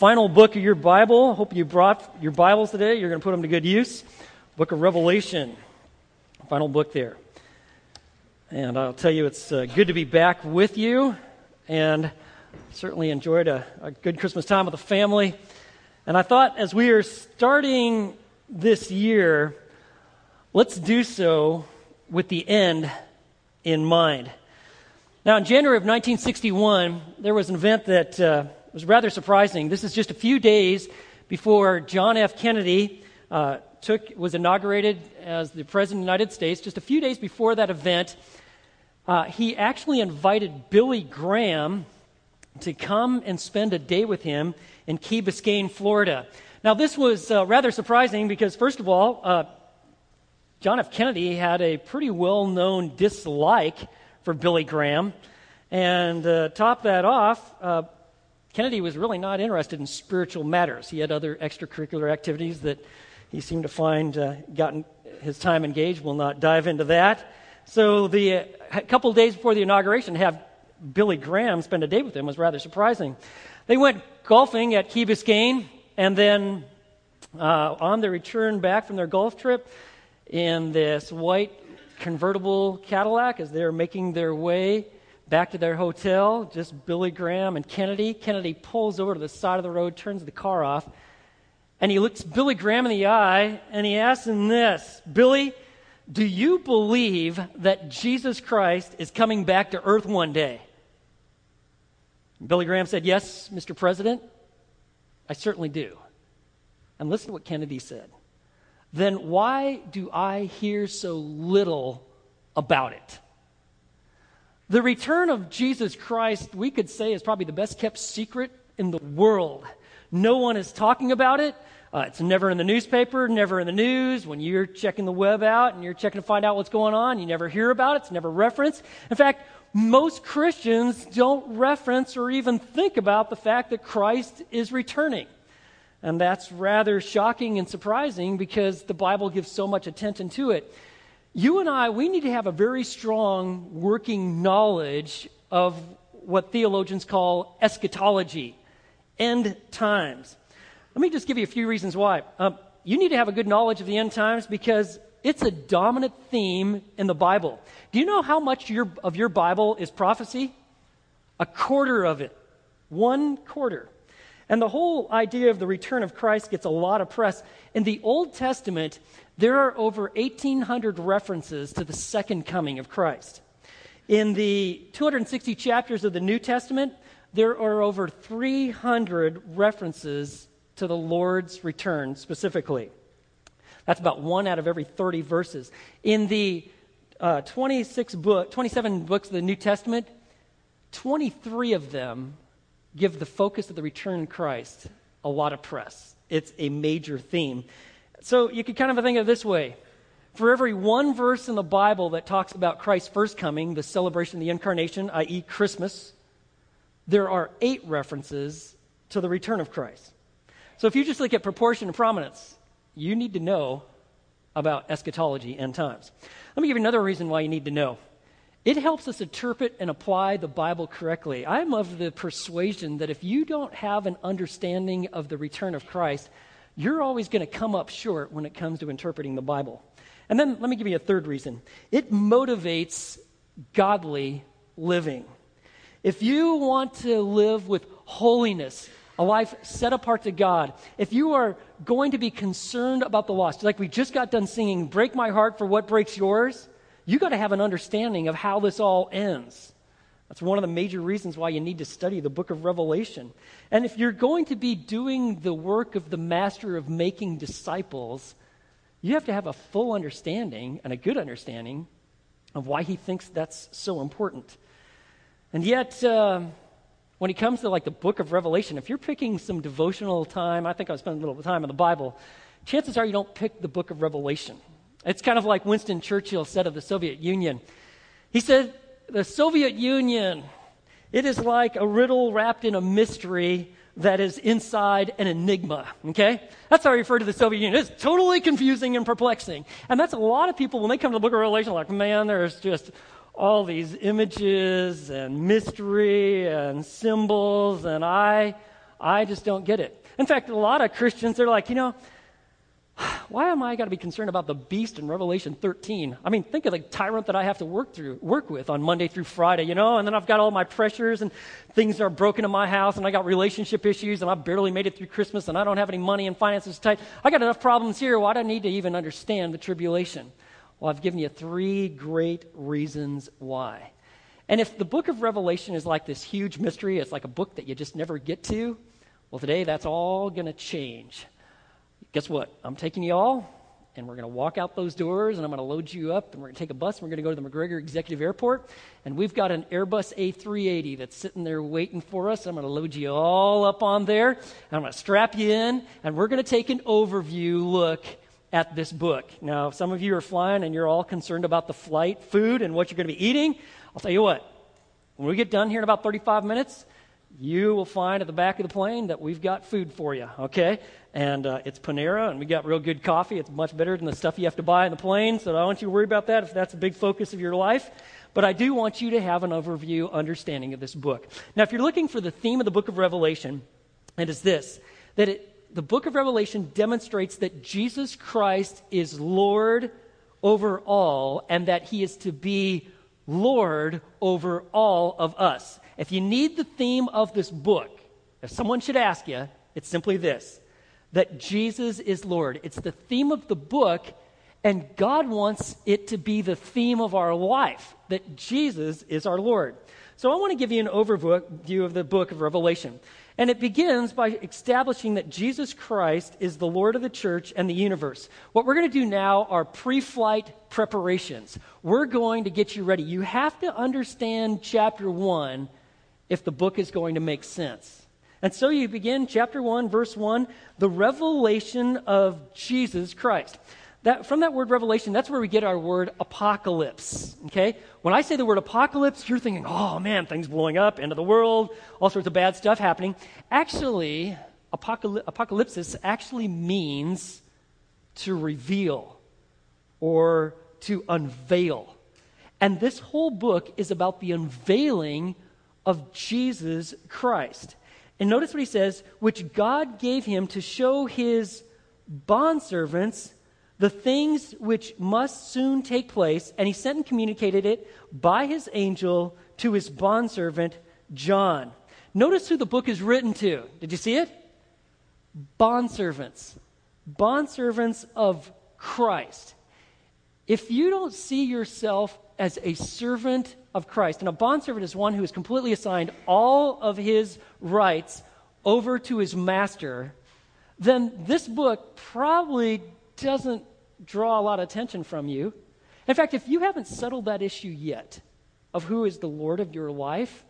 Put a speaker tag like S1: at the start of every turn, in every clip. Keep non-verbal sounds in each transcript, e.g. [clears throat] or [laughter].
S1: final book of your Bible. Hope you brought your Bibles today. You're going to put them to good use. Book of Revelation, final book there. And I'll tell you, it's uh, good to be back with you. And certainly enjoyed a, a good Christmas time with the family. And I thought as we are starting this year, let's do so with the end in mind. Now, in January of 1961, there was an event that uh, was rather surprising. This is just a few days before John F. Kennedy uh, took, was inaugurated as the President of the United States. Just a few days before that event, uh, he actually invited Billy Graham to come and spend a day with him in Key Biscayne, Florida. Now, this was uh, rather surprising because, first of all, uh, John F. Kennedy had a pretty well known dislike for Billy Graham. And uh, top that off, uh, Kennedy was really not interested in spiritual matters. He had other extracurricular activities that he seemed to find uh, gotten his time engaged. We'll not dive into that. So, the uh, a couple days before the inauguration, have Billy Graham spend a day with him was rather surprising. They went golfing at Key Biscayne, and then uh, on their return back from their golf trip in this white convertible Cadillac as they're making their way back to their hotel, just Billy Graham and Kennedy. Kennedy pulls over to the side of the road, turns the car off, and he looks Billy Graham in the eye and he asks him this Billy, do you believe that Jesus Christ is coming back to earth one day? Billy Graham said, Yes, Mr. President, I certainly do. And listen to what Kennedy said. Then why do I hear so little about it? The return of Jesus Christ, we could say, is probably the best kept secret in the world. No one is talking about it. Uh, it's never in the newspaper, never in the news. When you're checking the web out and you're checking to find out what's going on, you never hear about it. It's never referenced. In fact, most Christians don't reference or even think about the fact that Christ is returning. And that's rather shocking and surprising because the Bible gives so much attention to it. You and I, we need to have a very strong working knowledge of what theologians call eschatology, end times. Let me just give you a few reasons why. Um, you need to have a good knowledge of the end times because it's a dominant theme in the Bible. Do you know how much your, of your Bible is prophecy? A quarter of it. One quarter. And the whole idea of the return of Christ gets a lot of press. In the Old Testament, there are over 1,800 references to the second coming of Christ. In the 260 chapters of the New Testament, there are over 300 references to the Lord's return specifically. That's about one out of every 30 verses. In the uh, 26 book, 27 books of the New Testament, 23 of them give the focus of the return of Christ a lot of press. It's a major theme. So you could kind of think of it this way. For every one verse in the Bible that talks about Christ's first coming, the celebration of the incarnation, i.e., Christmas, there are eight references to the return of Christ. So if you just look at proportion and prominence, you need to know about eschatology and times. Let me give you another reason why you need to know. It helps us interpret and apply the Bible correctly. I'm of the persuasion that if you don't have an understanding of the return of Christ, you're always going to come up short when it comes to interpreting the Bible. And then let me give you a third reason it motivates godly living. If you want to live with holiness, a life set apart to God, if you are going to be concerned about the lost, like we just got done singing, Break My Heart for What Breaks Yours, you got to have an understanding of how this all ends. That's one of the major reasons why you need to study the book of Revelation. And if you're going to be doing the work of the master of making disciples, you have to have a full understanding and a good understanding of why he thinks that's so important. And yet, uh, when it comes to like the book of Revelation, if you're picking some devotional time, I think I spend a little time in the Bible, chances are you don't pick the book of Revelation. It's kind of like Winston Churchill said of the Soviet Union. He said, The Soviet Union, it is like a riddle wrapped in a mystery that is inside an enigma. Okay? That's how I refer to the Soviet Union. It's totally confusing and perplexing. And that's a lot of people, when they come to the book of Revelation, like, man, there's just all these images and mystery and symbols, and I, I just don't get it. In fact, a lot of Christians, they're like, you know, [sighs] why am I got to be concerned about the beast in Revelation 13? I mean, think of the tyrant that I have to work through, work with on Monday through Friday, you know, and then I've got all my pressures and things are broken in my house and I got relationship issues and I barely made it through Christmas and I don't have any money and finances tight. I got enough problems here. Why do I need to even understand the tribulation? Well, I've given you three great reasons why. And if the book of Revelation is like this huge mystery, it's like a book that you just never get to, well, today that's all going to change guess what? I'm taking you all, and we're going to walk out those doors, and I'm going to load you up, and we're going to take a bus, and we're going to go to the McGregor Executive Airport, and we've got an Airbus A380 that's sitting there waiting for us. I'm going to load you all up on there, and I'm going to strap you in, and we're going to take an overview look at this book. Now, if some of you are flying and you're all concerned about the flight food and what you're going to be eating, I'll tell you what. When we get done here in about 35 minutes, you will find at the back of the plane that we've got food for you, okay? And uh, it's Panera, and we got real good coffee. It's much better than the stuff you have to buy in the plane, so I don't want you to worry about that if that's a big focus of your life. But I do want you to have an overview understanding of this book. Now, if you're looking for the theme of the book of Revelation, it is this that it, the book of Revelation demonstrates that Jesus Christ is Lord over all, and that he is to be Lord over all of us. If you need the theme of this book, if someone should ask you, it's simply this that Jesus is Lord. It's the theme of the book, and God wants it to be the theme of our life, that Jesus is our Lord. So I want to give you an overview of the book of Revelation. And it begins by establishing that Jesus Christ is the Lord of the church and the universe. What we're going to do now are pre flight preparations. We're going to get you ready. You have to understand chapter 1 if the book is going to make sense. And so you begin chapter 1, verse 1, the revelation of Jesus Christ. That, from that word revelation, that's where we get our word apocalypse. Okay? When I say the word apocalypse, you're thinking, oh man, things blowing up, end of the world, all sorts of bad stuff happening. Actually, apocalypse apocalypsis actually means to reveal or to unveil. And this whole book is about the unveiling of Jesus Christ. And notice what he says, which God gave him to show his bondservants the things which must soon take place, and he sent and communicated it by his angel to his bondservant John. Notice who the book is written to. Did you see it? Bondservants. Bondservants of Christ. If you don't see yourself as a servant of Christ. And a bondservant is one who is completely assigned all of his rights over to his master. Then this book probably doesn't draw a lot of attention from you. In fact, if you haven't settled that issue yet of who is the Lord of your life,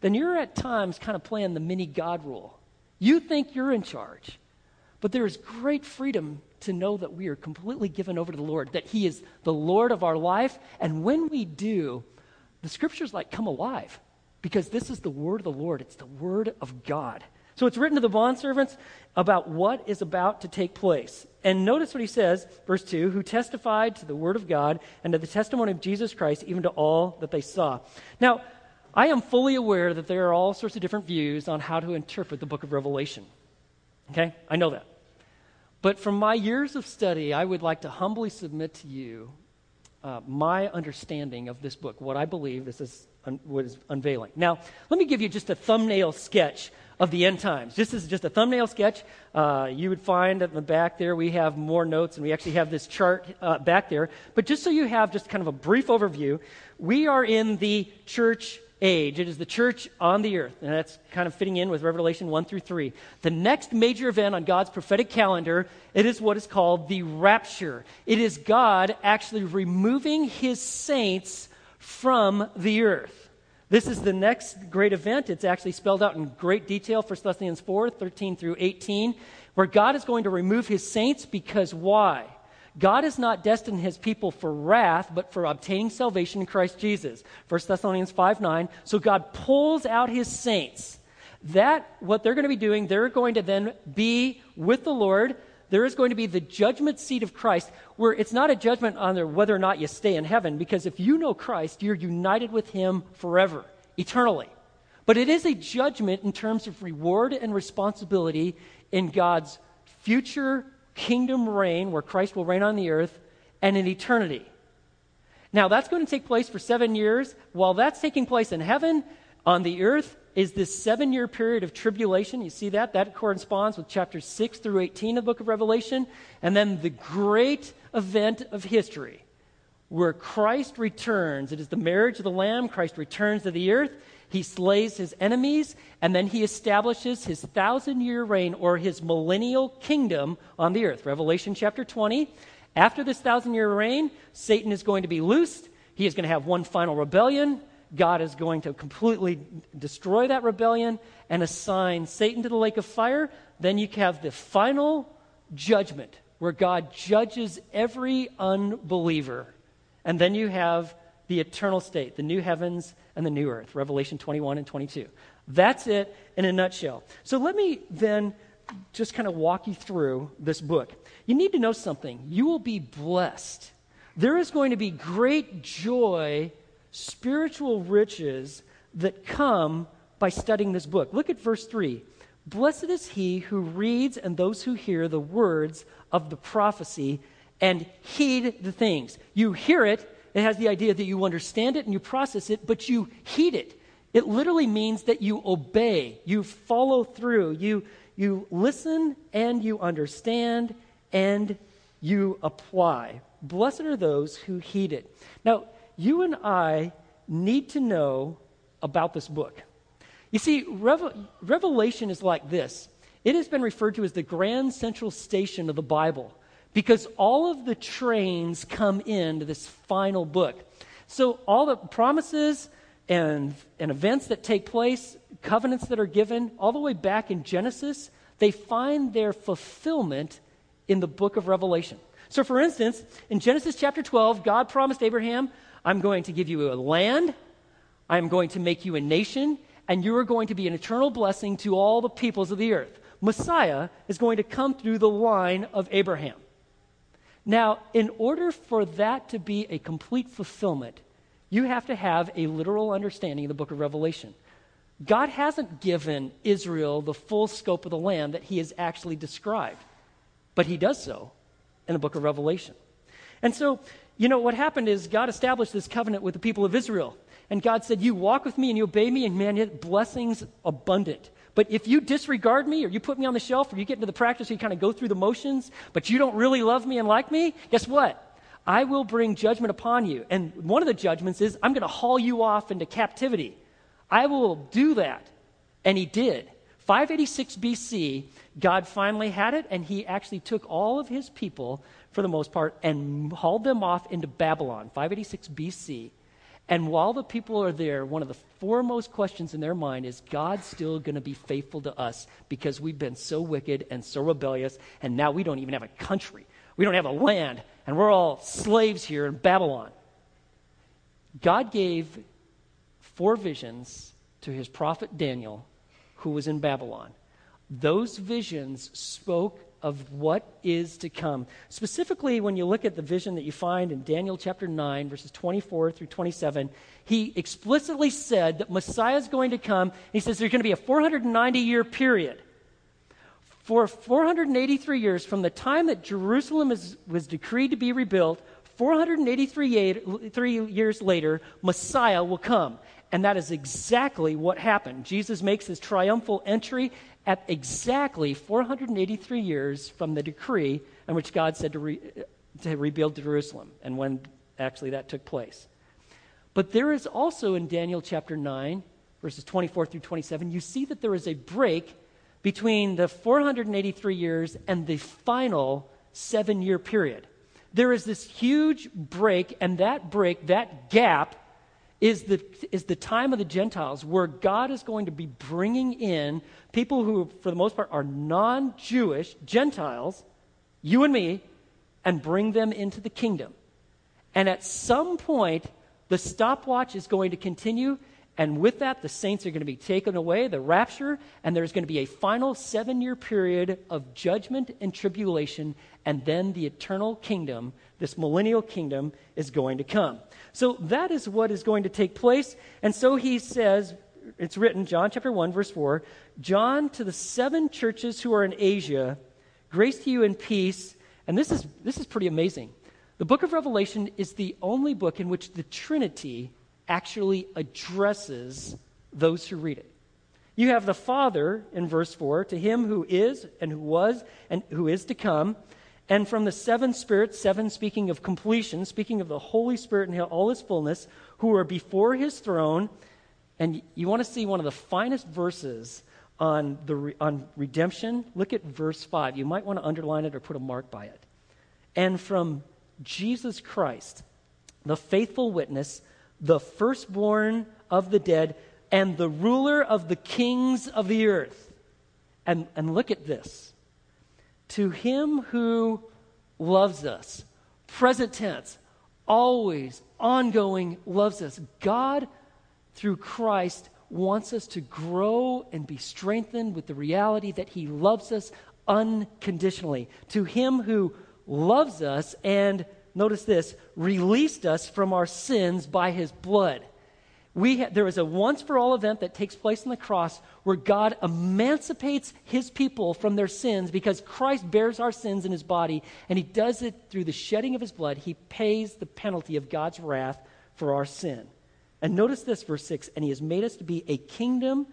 S1: then you're at times kind of playing the mini God rule. You think you're in charge, but there is great freedom to know that we are completely given over to the Lord, that He is the Lord of our life. And when we do, the scriptures like come alive because this is the word of the Lord, it's the word of God. So it's written to the bondservants about what is about to take place. And notice what he says, verse 2 who testified to the word of God and to the testimony of Jesus Christ, even to all that they saw. Now, I am fully aware that there are all sorts of different views on how to interpret the book of Revelation. Okay? I know that. But from my years of study, I would like to humbly submit to you uh, my understanding of this book, what I believe this is, un- unveiling. Now, let me give you just a thumbnail sketch of the end times. This is just a thumbnail sketch. Uh, you would find at the back there we have more notes, and we actually have this chart uh, back there. But just so you have just kind of a brief overview, we are in the church age. It is the church on the earth. And that's kind of fitting in with Revelation 1 through 3. The next major event on God's prophetic calendar, it is what is called the rapture. It is God actually removing his saints from the earth. This is the next great event. It's actually spelled out in great detail, 1 Thessalonians 4 13 through 18, where God is going to remove his saints because why? God has not destined his people for wrath, but for obtaining salvation in Christ Jesus. 1 Thessalonians 5 9. So God pulls out his saints. That, what they're going to be doing, they're going to then be with the Lord. There is going to be the judgment seat of Christ, where it's not a judgment on whether or not you stay in heaven, because if you know Christ, you're united with him forever, eternally. But it is a judgment in terms of reward and responsibility in God's future kingdom reign, where Christ will reign on the earth, and in eternity. Now, that's going to take place for seven years. While that's taking place in heaven, on the earth is this seven year period of tribulation. You see that? That corresponds with chapters 6 through 18 of the book of Revelation. And then the great event of history where Christ returns. It is the marriage of the Lamb. Christ returns to the earth. He slays his enemies, and then he establishes his thousand year reign or his millennial kingdom on the earth. Revelation chapter 20. After this thousand year reign, Satan is going to be loosed. He is going to have one final rebellion. God is going to completely destroy that rebellion and assign Satan to the lake of fire. Then you have the final judgment where God judges every unbeliever. And then you have the eternal state, the new heavens and the new earth, Revelation 21 and 22. That's it in a nutshell. So let me then just kind of walk you through this book. You need to know something. You will be blessed. There is going to be great joy, spiritual riches that come by studying this book. Look at verse 3. Blessed is he who reads and those who hear the words of the prophecy and heed the things. You hear it, it has the idea that you understand it and you process it, but you heed it. It literally means that you obey, you follow through, you, you listen and you understand and you apply. Blessed are those who heed it. Now, you and I need to know about this book. You see, Revelation is like this it has been referred to as the grand central station of the Bible because all of the trains come into this final book. So, all the promises and, and events that take place, covenants that are given, all the way back in Genesis, they find their fulfillment in the book of Revelation. So, for instance, in Genesis chapter 12, God promised Abraham, I'm going to give you a land, I'm going to make you a nation, and you are going to be an eternal blessing to all the peoples of the earth. Messiah is going to come through the line of Abraham. Now, in order for that to be a complete fulfillment, you have to have a literal understanding of the book of Revelation. God hasn't given Israel the full scope of the land that he has actually described, but he does so in the book of Revelation. And so, you know, what happened is God established this covenant with the people of Israel. And God said, You walk with me and you obey me, and man, blessings abundant. But if you disregard me or you put me on the shelf or you get into the practice, you kind of go through the motions, but you don't really love me and like me, guess what? I will bring judgment upon you. And one of the judgments is I'm going to haul you off into captivity. I will do that. And he did. 586 BC, God finally had it, and he actually took all of his people, for the most part, and hauled them off into Babylon. 586 BC. And while the people are there, one of the foremost questions in their mind is God still going to be faithful to us because we've been so wicked and so rebellious, and now we don't even have a country. We don't have a land, and we're all slaves here in Babylon. God gave four visions to his prophet Daniel, who was in Babylon. Those visions spoke of what is to come. Specifically, when you look at the vision that you find in Daniel chapter 9, verses 24 through 27, he explicitly said that Messiah is going to come. He says there's going to be a 490 year period. For 483 years, from the time that Jerusalem is, was decreed to be rebuilt, 483 years later, Messiah will come. And that is exactly what happened. Jesus makes his triumphal entry at exactly 483 years from the decree in which God said to, re, to rebuild Jerusalem and when actually that took place. But there is also in Daniel chapter 9, verses 24 through 27, you see that there is a break between the 483 years and the final seven year period. There is this huge break, and that break, that gap, is the, is the time of the Gentiles where God is going to be bringing in people who, for the most part, are non Jewish Gentiles, you and me, and bring them into the kingdom. And at some point, the stopwatch is going to continue, and with that, the saints are going to be taken away, the rapture, and there's going to be a final seven year period of judgment and tribulation, and then the eternal kingdom, this millennial kingdom, is going to come. So that is what is going to take place. And so he says, it's written, John chapter 1, verse 4 John to the seven churches who are in Asia, grace to you and peace. And this is, this is pretty amazing. The book of Revelation is the only book in which the Trinity actually addresses those who read it. You have the Father in verse 4, to him who is and who was and who is to come. And from the seven spirits, seven speaking of completion, speaking of the Holy Spirit and all his fullness, who are before his throne. And you want to see one of the finest verses on, the, on redemption? Look at verse 5. You might want to underline it or put a mark by it. And from Jesus Christ, the faithful witness, the firstborn of the dead, and the ruler of the kings of the earth. And, and look at this. To him who loves us, present tense, always, ongoing, loves us. God, through Christ, wants us to grow and be strengthened with the reality that he loves us unconditionally. To him who loves us and, notice this, released us from our sins by his blood. We ha- there is a once for all event that takes place on the cross where God emancipates his people from their sins because Christ bears our sins in his body, and he does it through the shedding of his blood. He pays the penalty of God's wrath for our sin. And notice this, verse 6 and he has made us to be a kingdom,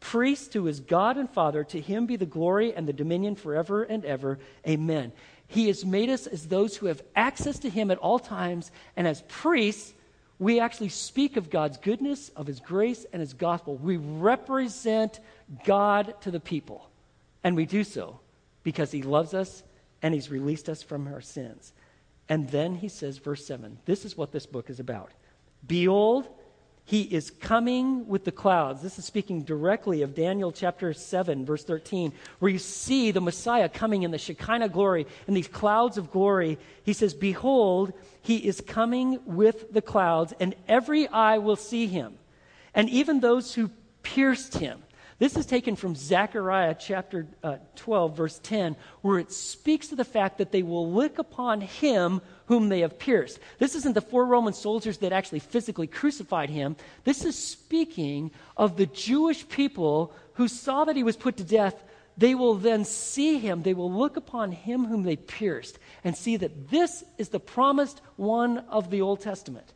S1: priest to his God and Father. To him be the glory and the dominion forever and ever. Amen. He has made us as those who have access to Him at all times. And as priests, we actually speak of God's goodness, of His grace, and His gospel. We represent God to the people. And we do so because He loves us and He's released us from our sins. And then He says, verse 7 this is what this book is about. Behold, he is coming with the clouds. This is speaking directly of Daniel chapter 7, verse 13, where you see the Messiah coming in the Shekinah glory, in these clouds of glory. He says, Behold, he is coming with the clouds, and every eye will see him, and even those who pierced him. This is taken from Zechariah chapter uh, 12, verse 10, where it speaks to the fact that they will look upon him whom they have pierced. This isn't the four Roman soldiers that actually physically crucified him. This is speaking of the Jewish people who saw that he was put to death. They will then see him. They will look upon him whom they pierced and see that this is the promised one of the Old Testament.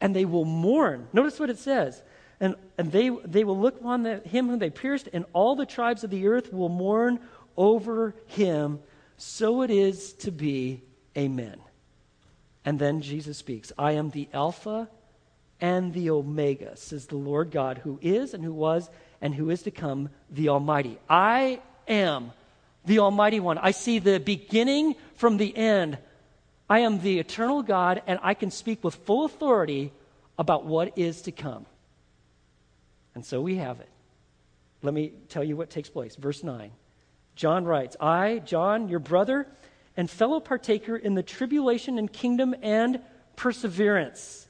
S1: And they will mourn. Notice what it says and, and they, they will look upon the, him whom they pierced, and all the tribes of the earth will mourn over him. So it is to be. Amen. And then Jesus speaks I am the Alpha and the Omega, says the Lord God, who is and who was and who is to come, the Almighty. I am the Almighty One. I see the beginning from the end. I am the eternal God, and I can speak with full authority about what is to come. And so we have it. Let me tell you what takes place. Verse 9. John writes, I, John, your brother and fellow partaker in the tribulation and kingdom and perseverance,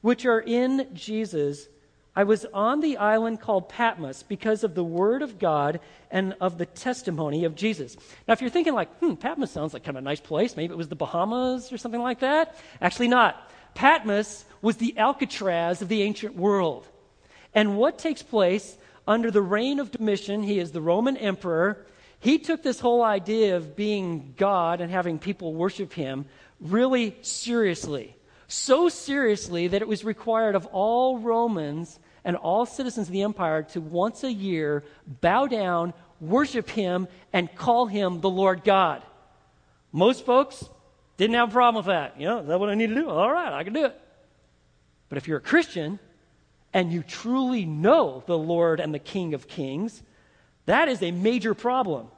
S1: which are in Jesus. I was on the island called Patmos because of the word of God and of the testimony of Jesus. Now, if you're thinking like, hmm, Patmos sounds like kind of a nice place, maybe it was the Bahamas or something like that. Actually, not. Patmos was the Alcatraz of the ancient world. And what takes place under the reign of Domitian, he is the Roman emperor. He took this whole idea of being God and having people worship him really seriously. So seriously that it was required of all Romans and all citizens of the empire to once a year bow down, worship him, and call him the Lord God. Most folks didn't have a problem with that. You know, is that what I need to do? All right, I can do it. But if you're a Christian, and you truly know the Lord and the King of Kings, that is a major problem.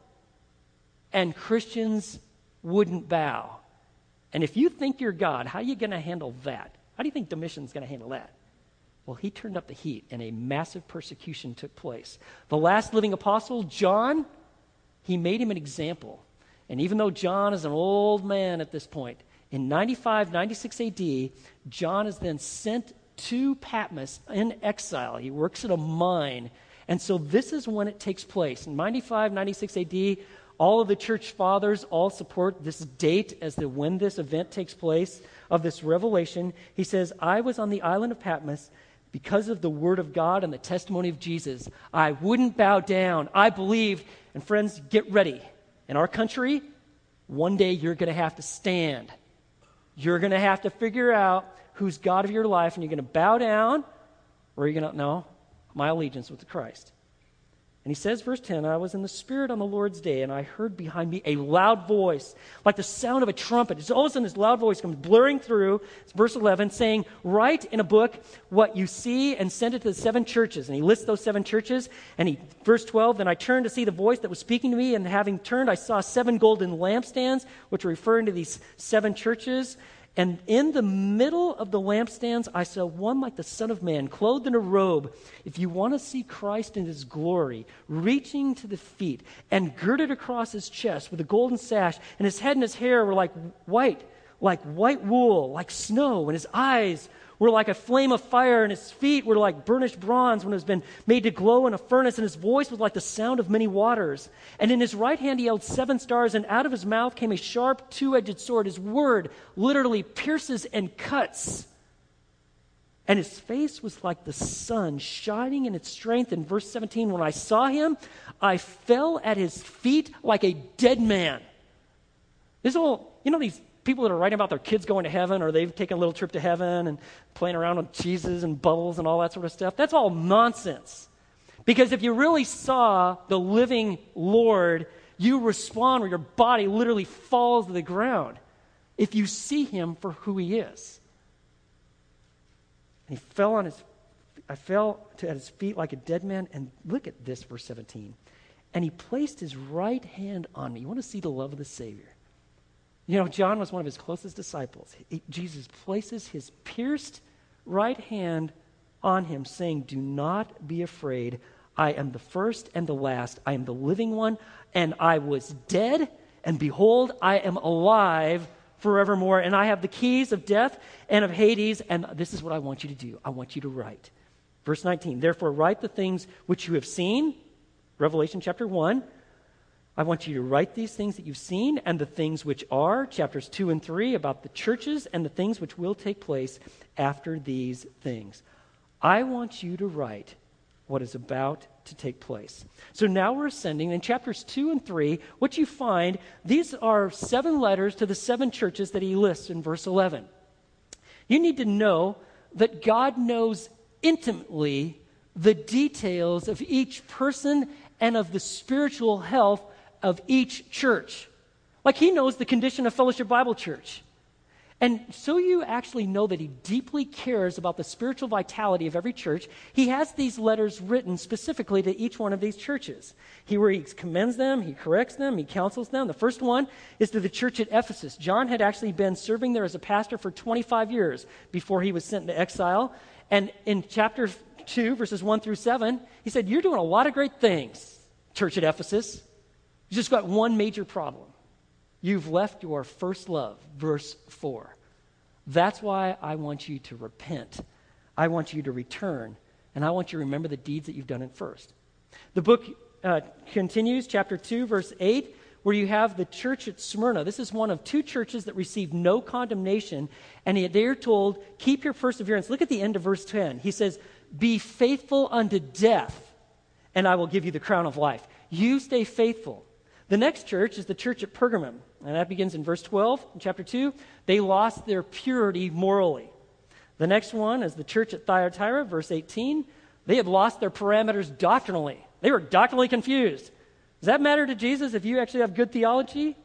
S1: And Christians wouldn't bow. And if you think you're God, how are you going to handle that? How do you think Domitian's going to handle that? Well, he turned up the heat and a massive persecution took place. The last living apostle, John, he made him an example. And even though John is an old man at this point, in 95, 96 AD, John is then sent to Patmos in exile. He works at a mine. And so this is when it takes place. In 95, 96 AD, all of the church fathers all support this date as to when this event takes place of this revelation. He says, I was on the island of Patmos because of the word of God and the testimony of Jesus, I wouldn't bow down. I believed. And friends, get ready. In our country, one day you're going to have to stand. You're going to have to figure out who's God of your life, and you're going to bow down, or you're going to, no, my allegiance with the Christ. And he says, verse 10, I was in the Spirit on the Lord's day, and I heard behind me a loud voice, like the sound of a trumpet. It's all of a sudden this loud voice comes blurring through. It's verse 11, saying, Write in a book what you see and send it to the seven churches. And he lists those seven churches. And he, verse 12, then I turned to see the voice that was speaking to me, and having turned, I saw seven golden lampstands, which are referring to these seven churches. And in the middle of the lampstands, I saw one like the Son of Man, clothed in a robe. If you want to see Christ in his glory, reaching to the feet and girded across his chest with a golden sash, and his head and his hair were like white, like white wool, like snow, and his eyes were like a flame of fire, and his feet were like burnished bronze when it has been made to glow in a furnace, and his voice was like the sound of many waters. And in his right hand he held seven stars, and out of his mouth came a sharp two edged sword. His word literally pierces and cuts. And his face was like the sun shining in its strength. In verse 17, when I saw him, I fell at his feet like a dead man. This whole, you know, these people that are writing about their kids going to heaven or they've taken a little trip to heaven and playing around with cheeses and bubbles and all that sort of stuff, that's all nonsense. Because if you really saw the living Lord, you respond where your body literally falls to the ground if you see him for who he is. And he fell on his I fell to, at his feet like a dead man. And look at this, verse 17. And he placed his right hand on me. You want to see the love of the Savior? You know, John was one of his closest disciples. He, Jesus places his pierced right hand on him, saying, Do not be afraid. I am the first and the last. I am the living one, and I was dead, and behold, I am alive forevermore. And I have the keys of death and of Hades, and this is what I want you to do. I want you to write. Verse 19, therefore, write the things which you have seen, Revelation chapter 1 I want you to write these things that you've seen and the things which are, chapters 2 and 3, about the churches and the things which will take place after these things. I want you to write what is about to take place. So now we're ascending. In chapters 2 and 3, what you find, these are seven letters to the seven churches that he lists in verse 11. You need to know that God knows intimately the details of each person and of the spiritual health of each church. Like he knows the condition of Fellowship Bible Church. And so you actually know that he deeply cares about the spiritual vitality of every church. He has these letters written specifically to each one of these churches. He where he commends them, he corrects them, he counsels them. The first one is to the church at Ephesus. John had actually been serving there as a pastor for 25 years before he was sent into exile. And in chapter 2, verses 1 through 7, he said, You're doing a lot of great things, church at Ephesus. You just got one major problem. You've left your first love, verse 4. That's why I want you to repent. I want you to return. And I want you to remember the deeds that you've done at first. The book uh, continues, chapter 2, verse 8, where you have the church at Smyrna. This is one of two churches that received no condemnation. And they're told, keep your perseverance. Look at the end of verse 10. He says, Be faithful unto death, and I will give you the crown of life. You stay faithful. The next church is the church at Pergamum, and that begins in verse 12 in chapter 2. They lost their purity morally. The next one is the church at Thyatira, verse 18. They had lost their parameters doctrinally. They were doctrinally confused. Does that matter to Jesus if you actually have good theology?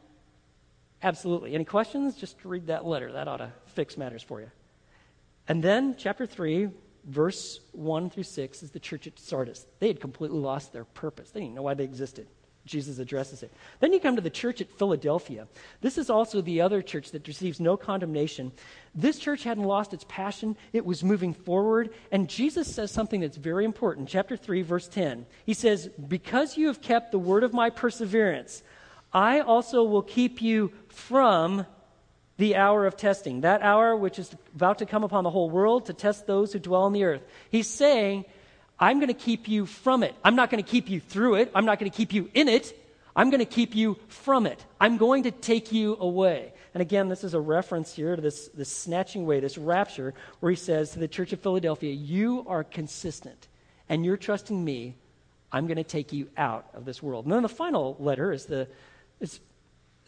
S1: Absolutely. Any questions? Just read that letter. That ought to fix matters for you. And then, chapter 3, verse 1 through 6, is the church at Sardis. They had completely lost their purpose, they didn't know why they existed. Jesus addresses it. Then you come to the church at Philadelphia. This is also the other church that receives no condemnation. This church hadn't lost its passion, it was moving forward. And Jesus says something that's very important. Chapter 3, verse 10. He says, Because you have kept the word of my perseverance, I also will keep you from the hour of testing, that hour which is about to come upon the whole world to test those who dwell on the earth. He's saying, I'm going to keep you from it. I'm not going to keep you through it. I'm not going to keep you in it. I'm going to keep you from it. I'm going to take you away. And again, this is a reference here to this, this snatching away, this rapture, where he says to the church of Philadelphia, You are consistent, and you're trusting me. I'm going to take you out of this world. And then the final letter is the, it's,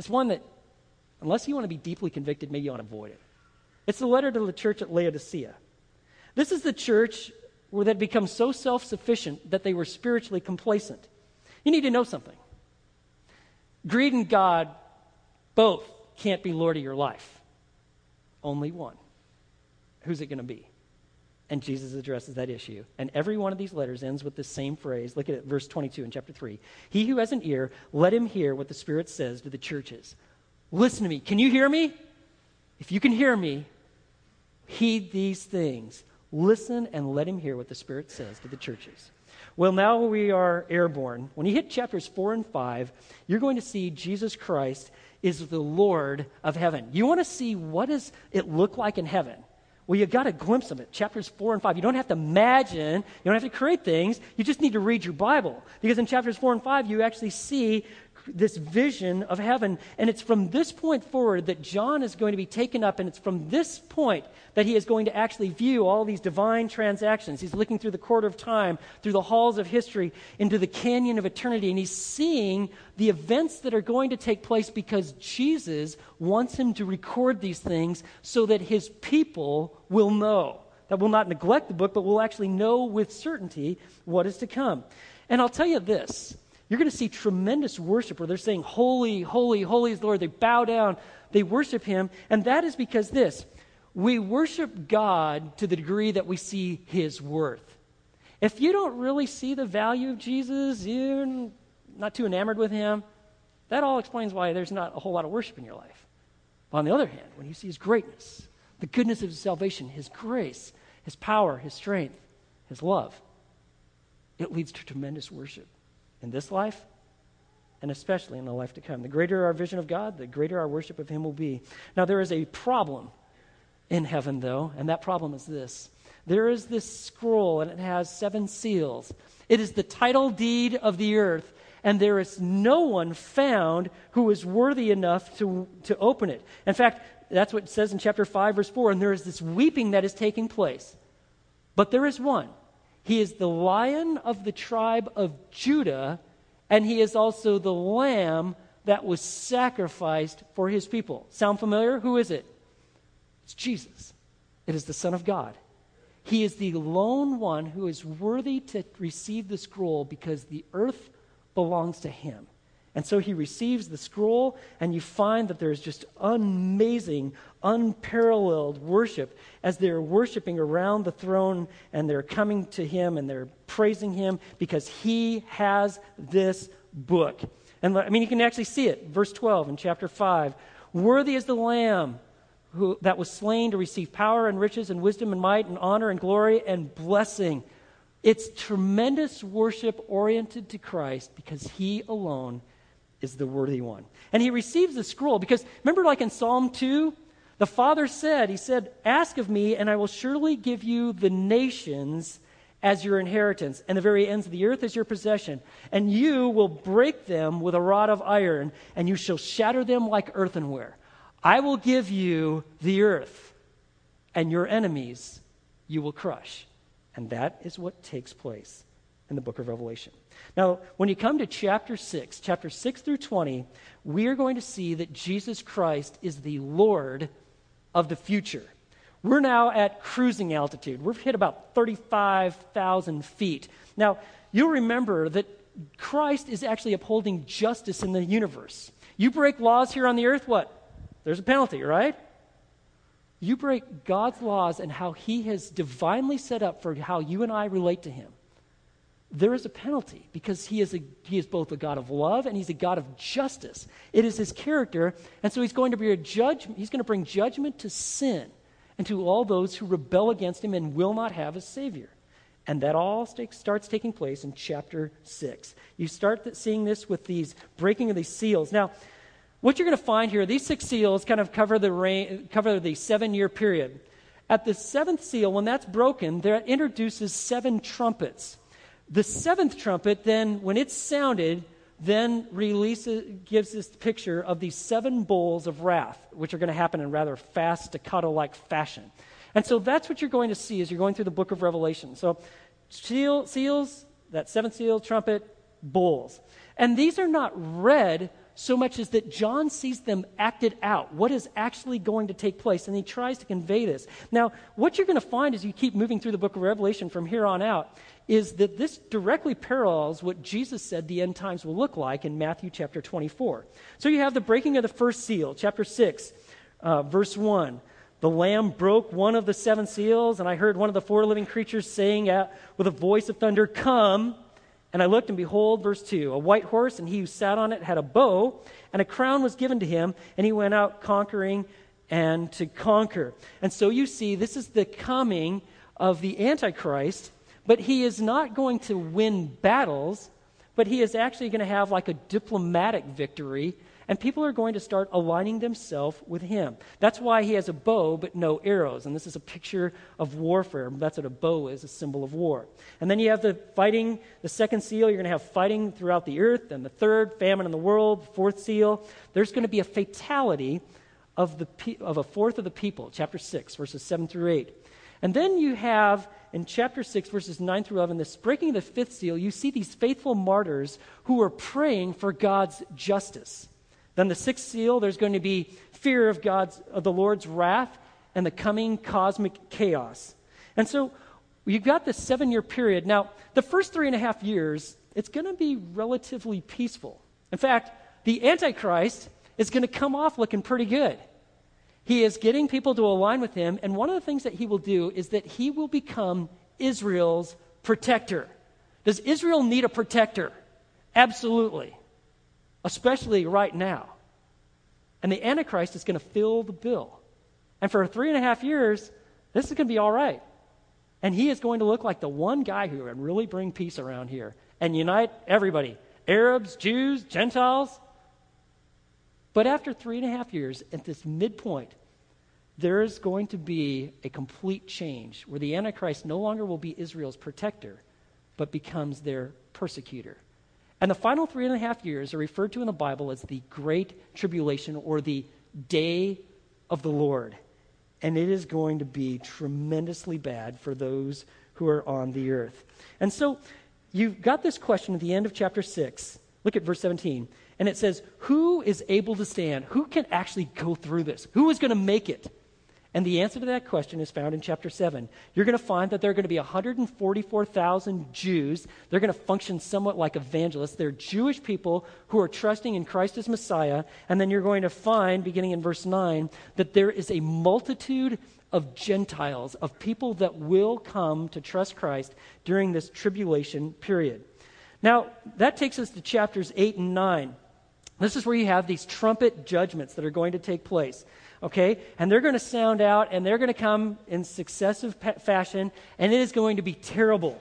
S1: it's one that, unless you want to be deeply convicted, maybe you want to avoid it. It's the letter to the church at Laodicea. This is the church where that become so self sufficient that they were spiritually complacent. You need to know something. Greed and God both can't be Lord of your life. Only one. Who's it going to be? And Jesus addresses that issue. And every one of these letters ends with the same phrase. Look at it, verse 22 in chapter 3. He who has an ear, let him hear what the Spirit says to the churches. Listen to me. Can you hear me? If you can hear me, heed these things. Listen and let him hear what the Spirit says to the churches. Well, now we are airborne. When you hit chapters 4 and 5, you're going to see Jesus Christ is the Lord of heaven. You want to see what does it look like in heaven? Well, you got a glimpse of it. Chapters 4 and 5. You don't have to imagine, you don't have to create things. You just need to read your Bible. Because in chapters 4 and 5, you actually see this vision of heaven. And it's from this point forward that John is going to be taken up, and it's from this point that he is going to actually view all these divine transactions. He's looking through the court of time, through the halls of history, into the canyon of eternity, and he's seeing the events that are going to take place because Jesus wants him to record these things so that his people will know. That will not neglect the book, but will actually know with certainty what is to come. And I'll tell you this you're going to see tremendous worship where they're saying, Holy, holy, holy is the Lord. They bow down, they worship Him. And that is because this we worship God to the degree that we see His worth. If you don't really see the value of Jesus, you're not too enamored with Him, that all explains why there's not a whole lot of worship in your life. But on the other hand, when you see His greatness, the goodness of His salvation, His grace, His power, His strength, His love, it leads to tremendous worship in this life and especially in the life to come. The greater our vision of God, the greater our worship of Him will be. Now, there is a problem in heaven, though, and that problem is this there is this scroll, and it has seven seals. It is the title deed of the earth, and there is no one found who is worthy enough to, to open it. In fact, that's what it says in chapter 5, verse 4, and there is this weeping that is taking place. But there is one he is the lion of the tribe of Judah, and he is also the lamb that was sacrificed for his people. Sound familiar? Who is it? It's Jesus. It is the Son of God. He is the lone one who is worthy to receive the scroll because the earth belongs to him. And so he receives the scroll, and you find that there's just amazing, unparalleled worship as they're worshiping around the throne and they're coming to him and they're praising him because he has this book. And I mean, you can actually see it. Verse 12 in chapter 5 Worthy is the Lamb who, that was slain to receive power and riches and wisdom and might and honor and glory and blessing. It's tremendous worship oriented to Christ because he alone is the worthy one. And he receives the scroll because remember, like in Psalm 2, the Father said, He said, Ask of me, and I will surely give you the nations as your inheritance, and the very ends of the earth as your possession. And you will break them with a rod of iron, and you shall shatter them like earthenware. I will give you the earth, and your enemies you will crush. And that is what takes place in the book of Revelation. Now, when you come to chapter 6, chapter 6 through 20, we are going to see that Jesus Christ is the Lord of the future. We're now at cruising altitude. We've hit about 35,000 feet. Now, you'll remember that Christ is actually upholding justice in the universe. You break laws here on the earth, what? There's a penalty, right? You break God's laws and how He has divinely set up for how you and I relate to Him there is a penalty because he is, a, he is both a God of love and he's a God of justice. It is his character, and so he's going to be a judge, he's going to bring judgment to sin and to all those who rebel against him and will not have a Savior. And that all starts taking place in chapter 6. You start seeing this with these breaking of these seals. Now, what you're going to find here, these six seals kind of cover the, reign, cover the seven year period. At the seventh seal, when that's broken, that introduces seven trumpets. The seventh trumpet, then, when it's sounded, then releases, gives this picture of these seven bowls of wrath, which are going to happen in rather fast, staccato like fashion. And so that's what you're going to see as you're going through the book of Revelation. So, seal, seals, that seventh seal, trumpet, bowls. And these are not read so much as that John sees them acted out, what is actually going to take place, and he tries to convey this. Now, what you're going to find as you keep moving through the book of Revelation from here on out is that this directly parallels what Jesus said the end times will look like in Matthew chapter 24. So you have the breaking of the first seal, chapter 6, uh, verse 1. The Lamb broke one of the seven seals, and I heard one of the four living creatures saying at, with a voice of thunder, Come. And I looked, and behold, verse 2 a white horse, and he who sat on it had a bow, and a crown was given to him, and he went out conquering and to conquer. And so you see, this is the coming of the Antichrist, but he is not going to win battles, but he is actually going to have like a diplomatic victory and people are going to start aligning themselves with him. That's why he has a bow but no arrows. And this is a picture of warfare. That's what a bow is, a symbol of war. And then you have the fighting, the second seal, you're going to have fighting throughout the earth. And the third, famine in the world. Fourth seal, there's going to be a fatality of, the, of a fourth of the people, chapter 6, verses 7 through 8. And then you have in chapter 6, verses 9 through 11, this breaking of the fifth seal, you see these faithful martyrs who are praying for God's justice. Then the sixth seal, there's going to be fear of God's of the Lord's wrath and the coming cosmic chaos. And so you've got this seven year period. Now, the first three and a half years, it's going to be relatively peaceful. In fact, the Antichrist is going to come off looking pretty good. He is getting people to align with him, and one of the things that he will do is that he will become Israel's protector. Does Israel need a protector? Absolutely especially right now. And the Antichrist is going to fill the bill. And for three and a half years, this is going to be all right. And he is going to look like the one guy who can really bring peace around here and unite everybody Arabs, Jews, Gentiles. But after three and a half years, at this midpoint, there is going to be a complete change where the Antichrist no longer will be Israel's protector, but becomes their persecutor. And the final three and a half years are referred to in the Bible as the Great Tribulation or the Day of the Lord. And it is going to be tremendously bad for those who are on the earth. And so you've got this question at the end of chapter 6. Look at verse 17. And it says, Who is able to stand? Who can actually go through this? Who is going to make it? And the answer to that question is found in chapter 7. You're going to find that there are going to be 144,000 Jews. They're going to function somewhat like evangelists. They're Jewish people who are trusting in Christ as Messiah. And then you're going to find, beginning in verse 9, that there is a multitude of Gentiles, of people that will come to trust Christ during this tribulation period. Now, that takes us to chapters 8 and 9. This is where you have these trumpet judgments that are going to take place okay? And they're going to sound out and they're going to come in successive pa- fashion, and it is going to be terrible.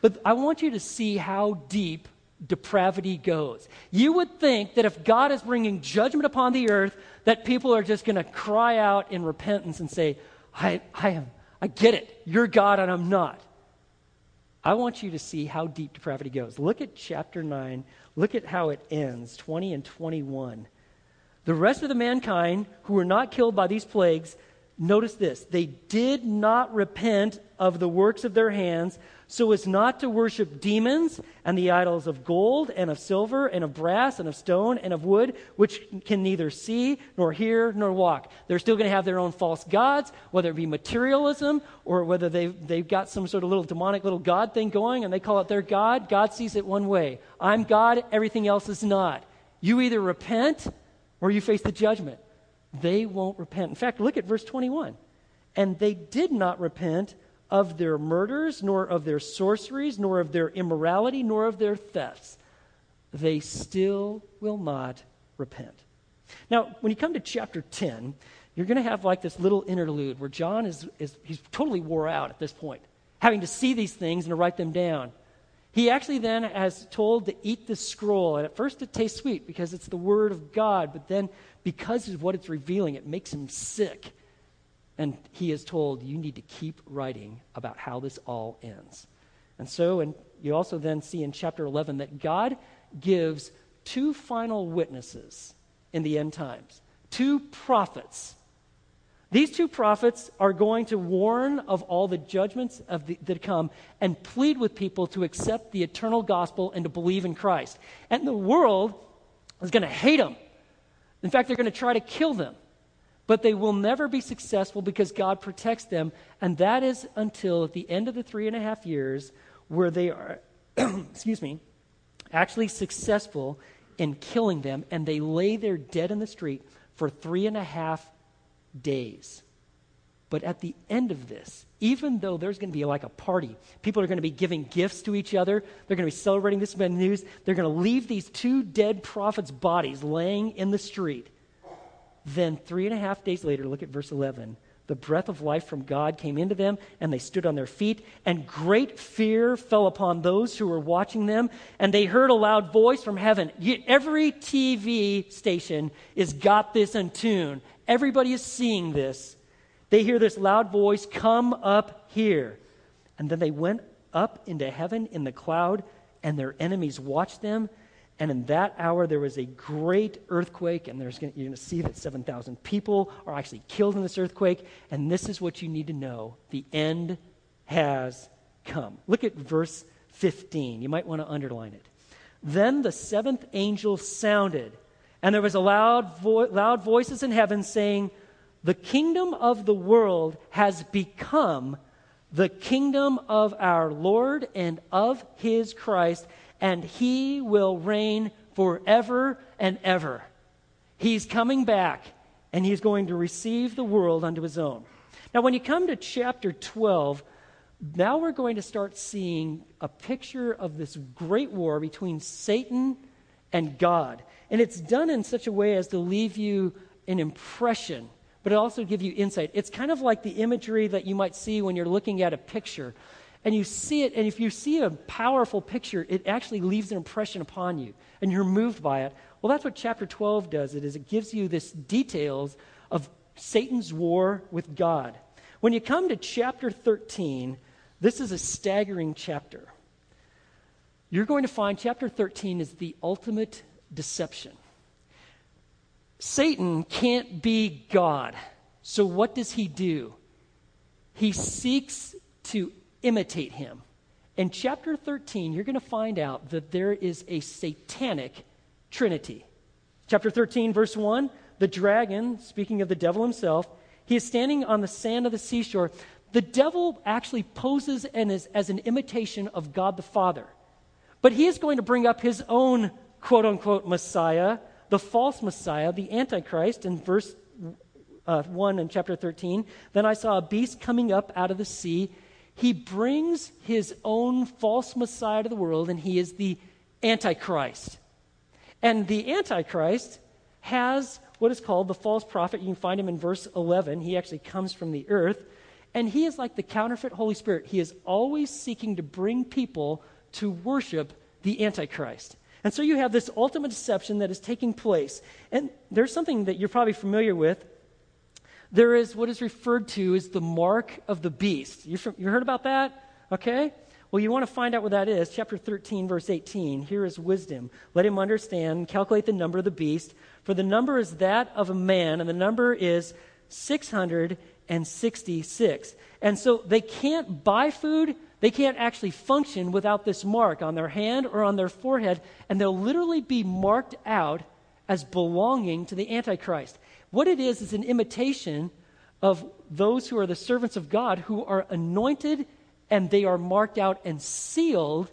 S1: But I want you to see how deep depravity goes. You would think that if God is bringing judgment upon the earth, that people are just going to cry out in repentance and say, I, I am, I get it. You're God and I'm not. I want you to see how deep depravity goes. Look at chapter 9. Look at how it ends, 20 and 21. The rest of the mankind who were not killed by these plagues, notice this, they did not repent of the works of their hands so as not to worship demons and the idols of gold and of silver and of brass and of stone and of wood, which can neither see nor hear nor walk. They're still going to have their own false gods, whether it be materialism or whether they've, they've got some sort of little demonic little God thing going and they call it their God. God sees it one way I'm God, everything else is not. You either repent or you face the judgment. They won't repent. In fact, look at verse 21. And they did not repent of their murders, nor of their sorceries, nor of their immorality, nor of their thefts. They still will not repent. Now, when you come to chapter 10, you're going to have like this little interlude where John is, is he's totally wore out at this point, having to see these things and to write them down. He actually then has told to eat the scroll. And at first it tastes sweet because it's the word of God, but then because of what it's revealing, it makes him sick. And he is told, you need to keep writing about how this all ends. And so, and you also then see in chapter 11 that God gives two final witnesses in the end times, two prophets. These two prophets are going to warn of all the judgments of the, that come and plead with people to accept the eternal gospel and to believe in Christ. And the world is going to hate them. In fact, they're going to try to kill them. But they will never be successful because God protects them. And that is until at the end of the three and a half years where they are, [clears throat] excuse me, actually successful in killing them. And they lay there dead in the street for three and a half days. But at the end of this, even though there's going to be like a party, people are going to be giving gifts to each other, they're going to be celebrating this bad news, they're going to leave these two dead prophets' bodies laying in the street. Then, three and a half days later, look at verse 11. The breath of life from God came into them, and they stood on their feet, and great fear fell upon those who were watching them, and they heard a loud voice from heaven. Every TV station is got this in tune. Everybody is seeing this. They hear this loud voice, Come up here. And then they went up into heaven in the cloud, and their enemies watched them. And in that hour, there was a great earthquake, and there's gonna, you're going to see that 7,000 people are actually killed in this earthquake. And this is what you need to know the end has come. Look at verse 15. You might want to underline it. Then the seventh angel sounded and there was a loud, vo- loud voices in heaven saying, The kingdom of the world has become the kingdom of our Lord and of his Christ, and he will reign forever and ever. He's coming back, and he's going to receive the world unto his own. Now, when you come to chapter 12, now we're going to start seeing a picture of this great war between Satan and God. And it's done in such a way as to leave you an impression, but it also give you insight. It's kind of like the imagery that you might see when you're looking at a picture. And you see it, and if you see a powerful picture, it actually leaves an impression upon you, and you're moved by it. Well, that's what chapter 12 does. It is it gives you this details of Satan's war with God. When you come to chapter 13, this is a staggering chapter. You're going to find chapter 13 is the ultimate deception. Satan can't be God. So what does he do? He seeks to imitate him. In chapter 13, you're going to find out that there is a satanic trinity. Chapter 13, verse 1 the dragon, speaking of the devil himself, he is standing on the sand of the seashore. The devil actually poses as, as an imitation of God the Father. But he is going to bring up his own quote unquote Messiah, the false Messiah, the Antichrist, in verse uh, 1 in chapter 13. Then I saw a beast coming up out of the sea. He brings his own false Messiah to the world, and he is the Antichrist. And the Antichrist has what is called the false prophet. You can find him in verse 11. He actually comes from the earth. And he is like the counterfeit Holy Spirit. He is always seeking to bring people to worship the Antichrist. And so you have this ultimate deception that is taking place. And there's something that you're probably familiar with. There is what is referred to as the mark of the beast. You, you heard about that? Okay? Well, you want to find out what that is. Chapter 13, verse 18. Here is wisdom. Let him understand, calculate the number of the beast. For the number is that of a man, and the number is 666. And so they can't buy food, they can't actually function without this mark on their hand or on their forehead, and they'll literally be marked out as belonging to the Antichrist. What it is is an imitation of those who are the servants of God who are anointed and they are marked out and sealed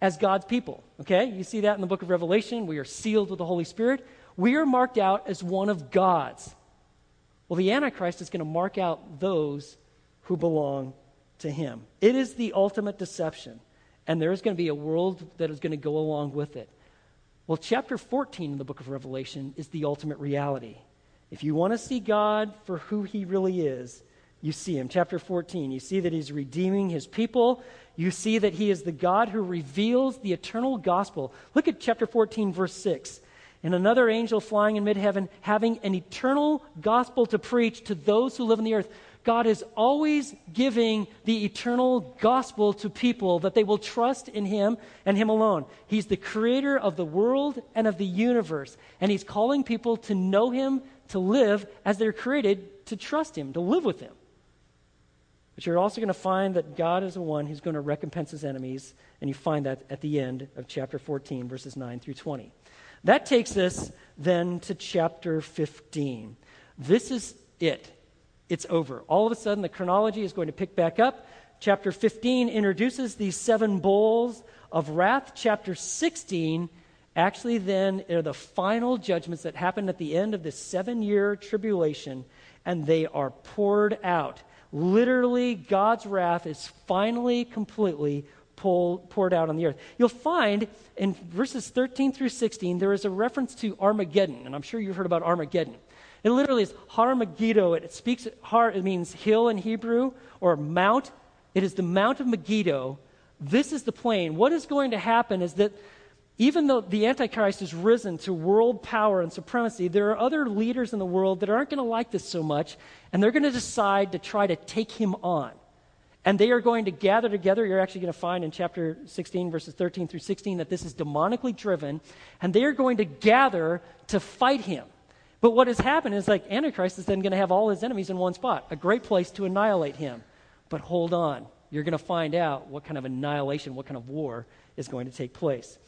S1: as God's people. Okay? You see that in the book of Revelation. We are sealed with the Holy Spirit. We are marked out as one of God's. Well, the Antichrist is going to mark out those who belong to him. It is the ultimate deception, and there is going to be a world that is going to go along with it. Well, chapter 14 in the book of Revelation is the ultimate reality. If you want to see God for who he really is, you see him. Chapter 14, you see that he's redeeming his people. You see that he is the God who reveals the eternal gospel. Look at chapter 14, verse 6. And another angel flying in mid heaven, having an eternal gospel to preach to those who live on the earth God is always giving the eternal gospel to people that they will trust in Him and Him alone. He's the creator of the world and of the universe, and He's calling people to know Him, to live as they're created, to trust Him, to live with Him. But you're also going to find that God is the one who's going to recompense His enemies, and you find that at the end of chapter 14, verses 9 through 20. That takes us then to chapter 15. This is it. It's over. All of a sudden, the chronology is going to pick back up. Chapter 15 introduces these seven bowls of wrath. Chapter 16 actually then are the final judgments that happen at the end of this seven year tribulation, and they are poured out. Literally, God's wrath is finally, completely poured out on the earth. You'll find in verses 13 through 16, there is a reference to Armageddon, and I'm sure you've heard about Armageddon. It literally is Har. It speaks, Har, it means hill in Hebrew, or mount. It is the Mount of Megiddo. This is the plain. What is going to happen is that even though the Antichrist has risen to world power and supremacy, there are other leaders in the world that aren't going to like this so much, and they're going to decide to try to take him on. And they are going to gather together. You're actually going to find in chapter 16, verses 13 through 16, that this is demonically driven. And they are going to gather to fight him. But what has happened is like Antichrist is then going to have all his enemies in one spot, a great place to annihilate him. But hold on. You're going to find out what kind of annihilation, what kind of war is going to take place.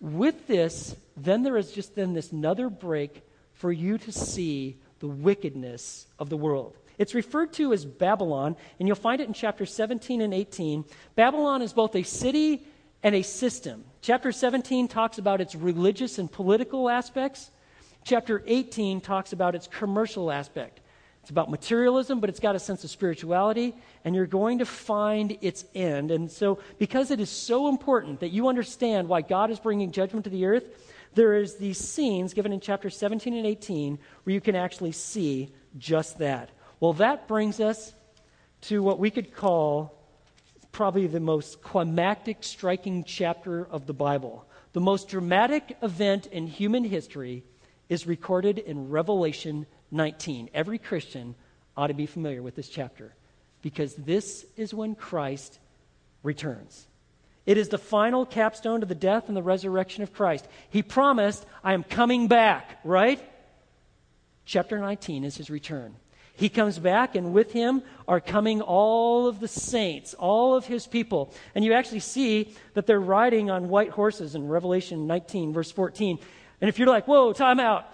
S1: With this, then there is just then this another break for you to see the wickedness of the world. It's referred to as Babylon, and you'll find it in chapter 17 and 18. Babylon is both a city and a system. Chapter 17 talks about its religious and political aspects. Chapter 18 talks about its commercial aspect. It's about materialism, but it's got a sense of spirituality, and you're going to find its end. And so, because it is so important that you understand why God is bringing judgment to the earth, there is these scenes given in chapter 17 and 18 where you can actually see just that. Well, that brings us to what we could call probably the most climactic, striking chapter of the Bible. The most dramatic event in human history is recorded in Revelation 19. Every Christian ought to be familiar with this chapter because this is when Christ returns. It is the final capstone to the death and the resurrection of Christ. He promised, I am coming back, right? Chapter 19 is his return. He comes back, and with him are coming all of the saints, all of his people. And you actually see that they're riding on white horses in Revelation 19, verse 14. And if you're like, whoa, time out.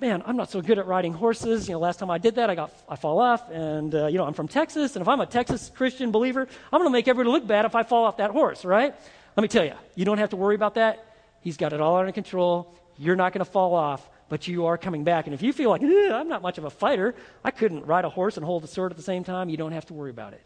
S1: Man, I'm not so good at riding horses. You know, last time I did that, I got I fall off, and uh, you know, I'm from Texas, and if I'm a Texas Christian believer, I'm going to make everybody look bad if I fall off that horse, right? Let me tell you, you don't have to worry about that. He's got it all under control. You're not going to fall off but you are coming back. And if you feel like, I'm not much of a fighter, I couldn't ride a horse and hold a sword at the same time, you don't have to worry about it.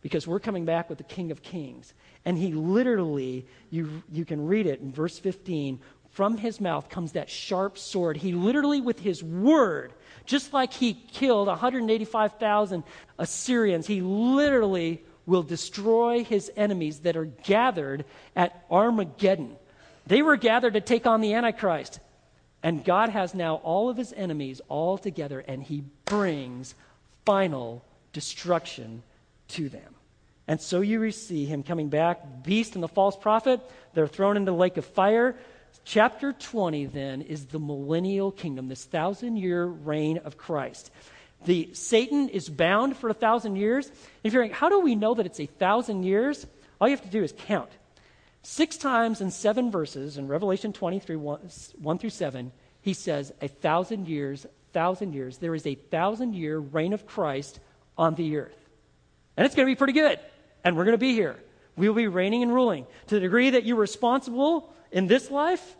S1: Because we're coming back with the King of Kings. And he literally, you, you can read it in verse 15, from his mouth comes that sharp sword. He literally, with his word, just like he killed 185,000 Assyrians, he literally will destroy his enemies that are gathered at Armageddon. They were gathered to take on the Antichrist. And God has now all of his enemies all together, and he brings final destruction to them. And so you see him coming back, beast and the false prophet. They're thrown into the lake of fire. Chapter 20, then, is the millennial kingdom, this thousand year reign of Christ. The Satan is bound for a thousand years. If you're like, how do we know that it's a thousand years? All you have to do is count. Six times in seven verses in Revelation 23 1, 1 through 7, he says, A thousand years, thousand years. There is a thousand year reign of Christ on the earth. And it's going to be pretty good. And we're going to be here. We will be reigning and ruling. To the degree that you're responsible in this life,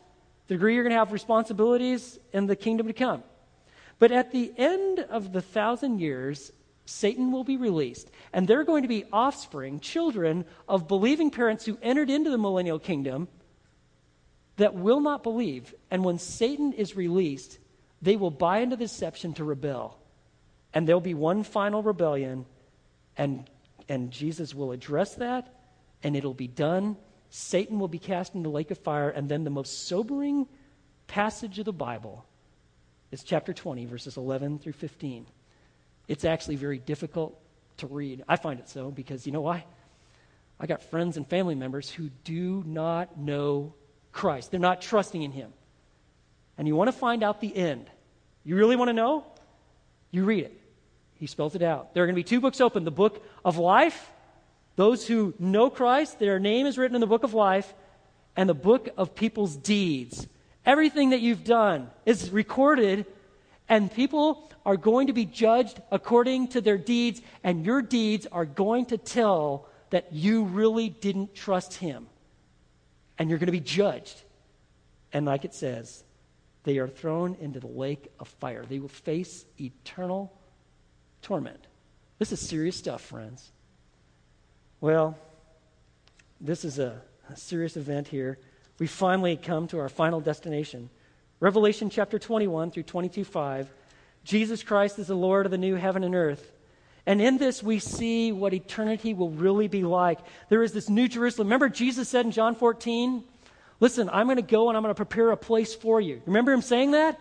S1: the degree you're going to have responsibilities in the kingdom to come. But at the end of the thousand years, Satan will be released. And they're going to be offspring, children of believing parents who entered into the millennial kingdom that will not believe. And when Satan is released, they will buy into deception to rebel. And there'll be one final rebellion, and, and Jesus will address that, and it'll be done. Satan will be cast into the lake of fire, and then the most sobering passage of the Bible is chapter 20, verses 11 through 15. it's actually very difficult to read. I find it so because you know why? I got friends and family members who do not know Christ. They're not trusting in Him. And you want to find out the end. You really want to know? You read it. He spells it out. There are going to be two books open the book of life, those who know Christ, their name is written in the book of life, and the book of people's deeds. Everything that you've done is recorded, and people are going to be judged according to their deeds, and your deeds are going to tell that you really didn't trust Him. And you're going to be judged. And like it says, they are thrown into the lake of fire. They will face eternal torment. This is serious stuff, friends. Well, this is a, a serious event here. We finally come to our final destination. Revelation chapter 21 through 22 5. Jesus Christ is the Lord of the new heaven and earth. And in this, we see what eternity will really be like. There is this new Jerusalem. Remember, Jesus said in John 14, Listen, I'm going to go and I'm going to prepare a place for you. Remember him saying that?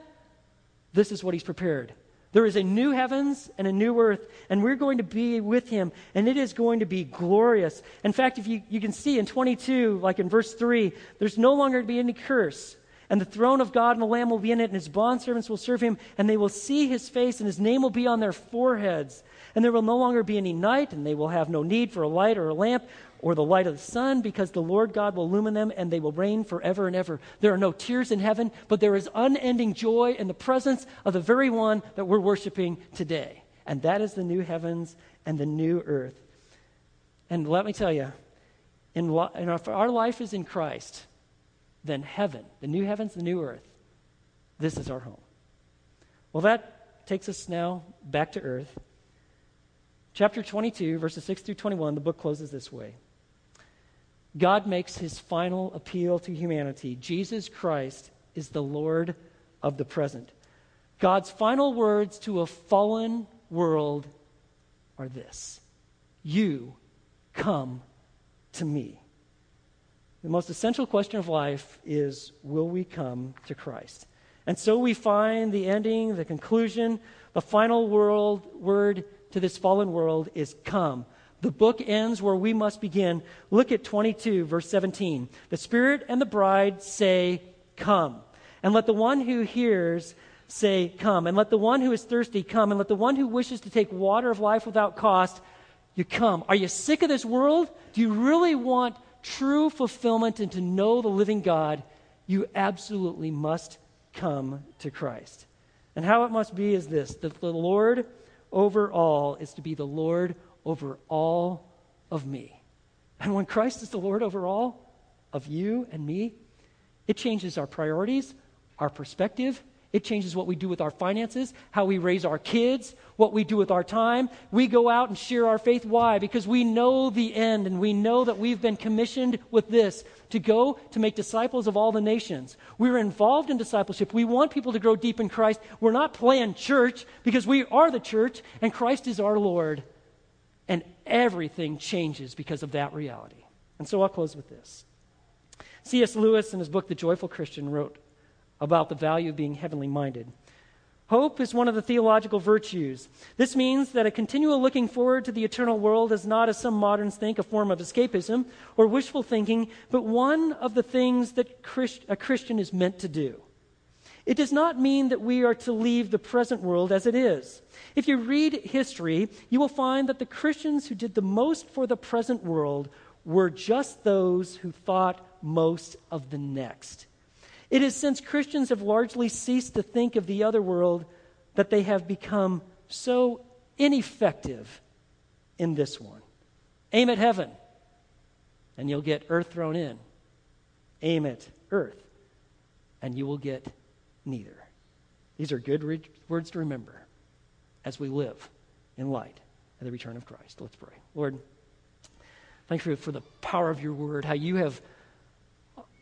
S1: This is what he's prepared. There is a new heavens and a new earth, and we're going to be with him, and it is going to be glorious. In fact, if you, you can see in 22, like in verse 3, there's no longer to be any curse. And the throne of God and the Lamb will be in it, and his bondservants will serve him, and they will see his face, and his name will be on their foreheads. And there will no longer be any night, and they will have no need for a light or a lamp, or the light of the sun, because the Lord God will illumine them and they will reign forever and ever. There are no tears in heaven, but there is unending joy in the presence of the very one that we're worshiping today. And that is the new heavens and the new earth. And let me tell you, in, in our, if our life is in Christ, then heaven, the new heavens, the new earth, this is our home. Well, that takes us now back to earth. Chapter 22, verses 6 through 21, the book closes this way. God makes his final appeal to humanity. Jesus Christ is the Lord of the present. God's final words to a fallen world are this You come to me. The most essential question of life is Will we come to Christ? And so we find the ending, the conclusion, the final world, word to this fallen world is come. The book ends where we must begin. Look at 22, verse 17. The Spirit and the bride say, Come. And let the one who hears say, Come. And let the one who is thirsty come. And let the one who wishes to take water of life without cost, you come. Are you sick of this world? Do you really want true fulfillment and to know the living God? You absolutely must come to Christ. And how it must be is this that the Lord over all is to be the Lord over all of me. And when Christ is the Lord over all of you and me, it changes our priorities, our perspective. It changes what we do with our finances, how we raise our kids, what we do with our time. We go out and share our faith. Why? Because we know the end and we know that we've been commissioned with this to go to make disciples of all the nations. We're involved in discipleship. We want people to grow deep in Christ. We're not playing church because we are the church and Christ is our Lord. And everything changes because of that reality. And so I'll close with this. C.S. Lewis, in his book, The Joyful Christian, wrote about the value of being heavenly minded. Hope is one of the theological virtues. This means that a continual looking forward to the eternal world is not, as some moderns think, a form of escapism or wishful thinking, but one of the things that a Christian is meant to do. It does not mean that we are to leave the present world as it is. If you read history, you will find that the Christians who did the most for the present world were just those who thought most of the next. It is since Christians have largely ceased to think of the other world that they have become so ineffective in this one. Aim at heaven, and you'll get earth thrown in. Aim at earth, and you will get neither. These are good re- words to remember as we live in light of the return of Christ. Let's pray. Lord, thank you for the power of your word, how you have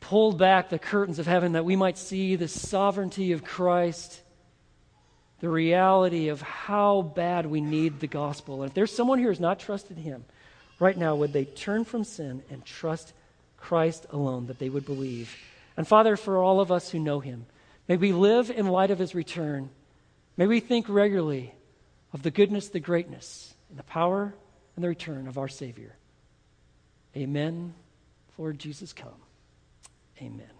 S1: pulled back the curtains of heaven that we might see the sovereignty of Christ, the reality of how bad we need the gospel. And if there's someone here who's not trusted him, right now, would they turn from sin and trust Christ alone, that they would believe? And Father, for all of us who know him, May we live in light of his return. May we think regularly of the goodness, the greatness, and the power and the return of our Savior. Amen. Lord Jesus, come. Amen.